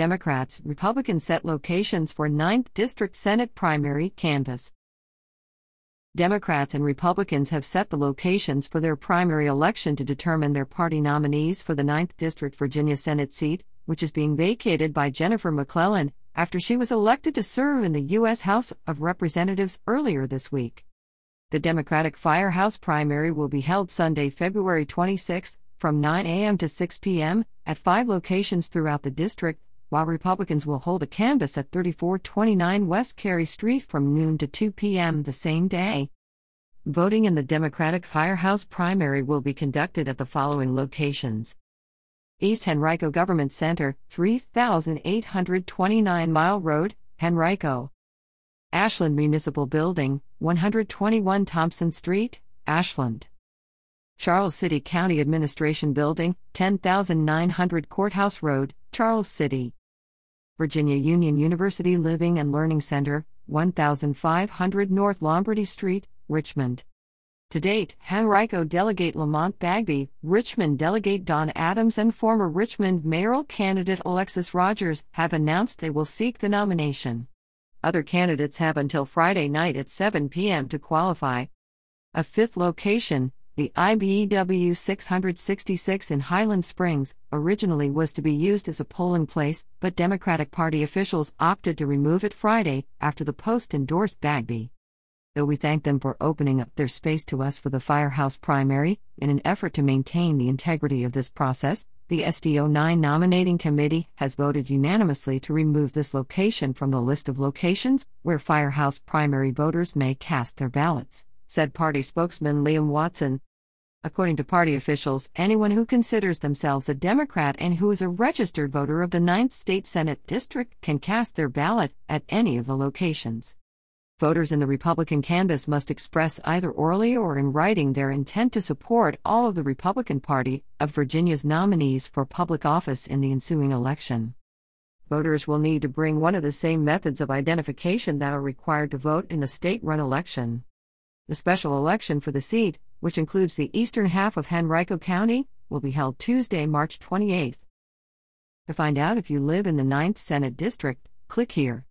Democrats, Republicans set locations for 9th District Senate primary canvass. Democrats and Republicans have set the locations for their primary election to determine their party nominees for the 9th District Virginia Senate seat, which is being vacated by Jennifer McClellan after she was elected to serve in the U.S. House of Representatives earlier this week. The Democratic Firehouse primary will be held Sunday, February 26, from 9 a.m. to 6 p.m., at five locations throughout the district, while Republicans will hold a canvass at 3429 West Cary Street from noon to 2 p.m. the same day. Voting in the Democratic Firehouse primary will be conducted at the following locations East Henrico Government Center, 3829 Mile Road, Henrico. Ashland Municipal Building, 121 Thompson Street, Ashland. Charles City County Administration Building, 10900 Courthouse Road, Charles City. Virginia Union University Living and Learning Center, 1500 North Lombardy Street, Richmond. To date, Henrico Delegate Lamont Bagby, Richmond Delegate Dawn Adams, and former Richmond mayoral candidate Alexsis Rogers have announced they will seek the nomination. Other candidates have until Friday night at 7 p.m. to qualify. A fifth location, the IBEW 666 in Highland Springs originally was to be used as a polling place, but Democratic Party officials opted to remove it Friday after the Post endorsed Bagby. Though we thank them for opening up their space to us for the Firehouse primary, in an effort to maintain the integrity of this process, the SDO 9 nominating committee has voted unanimously to remove this location from the list of locations where Firehouse primary voters may cast their ballots, said party spokesman Liam Watson. According to party officials, anyone who considers themselves a Democrat and who is a registered voter of the 9th State Senate District can cast their ballot at any of the locations. Voters in the Republican canvass must express either orally or in writing their intent to support all of the Republican Party of Virginia's nominees for public office in the ensuing election. Voters will need to bring one of the same methods of identification that are required to vote in a state run election. The special election for the seat, which includes the eastern half of Henrico County, will be held Tuesday, March 28. To find out if you live in the 9th Senate District, click here.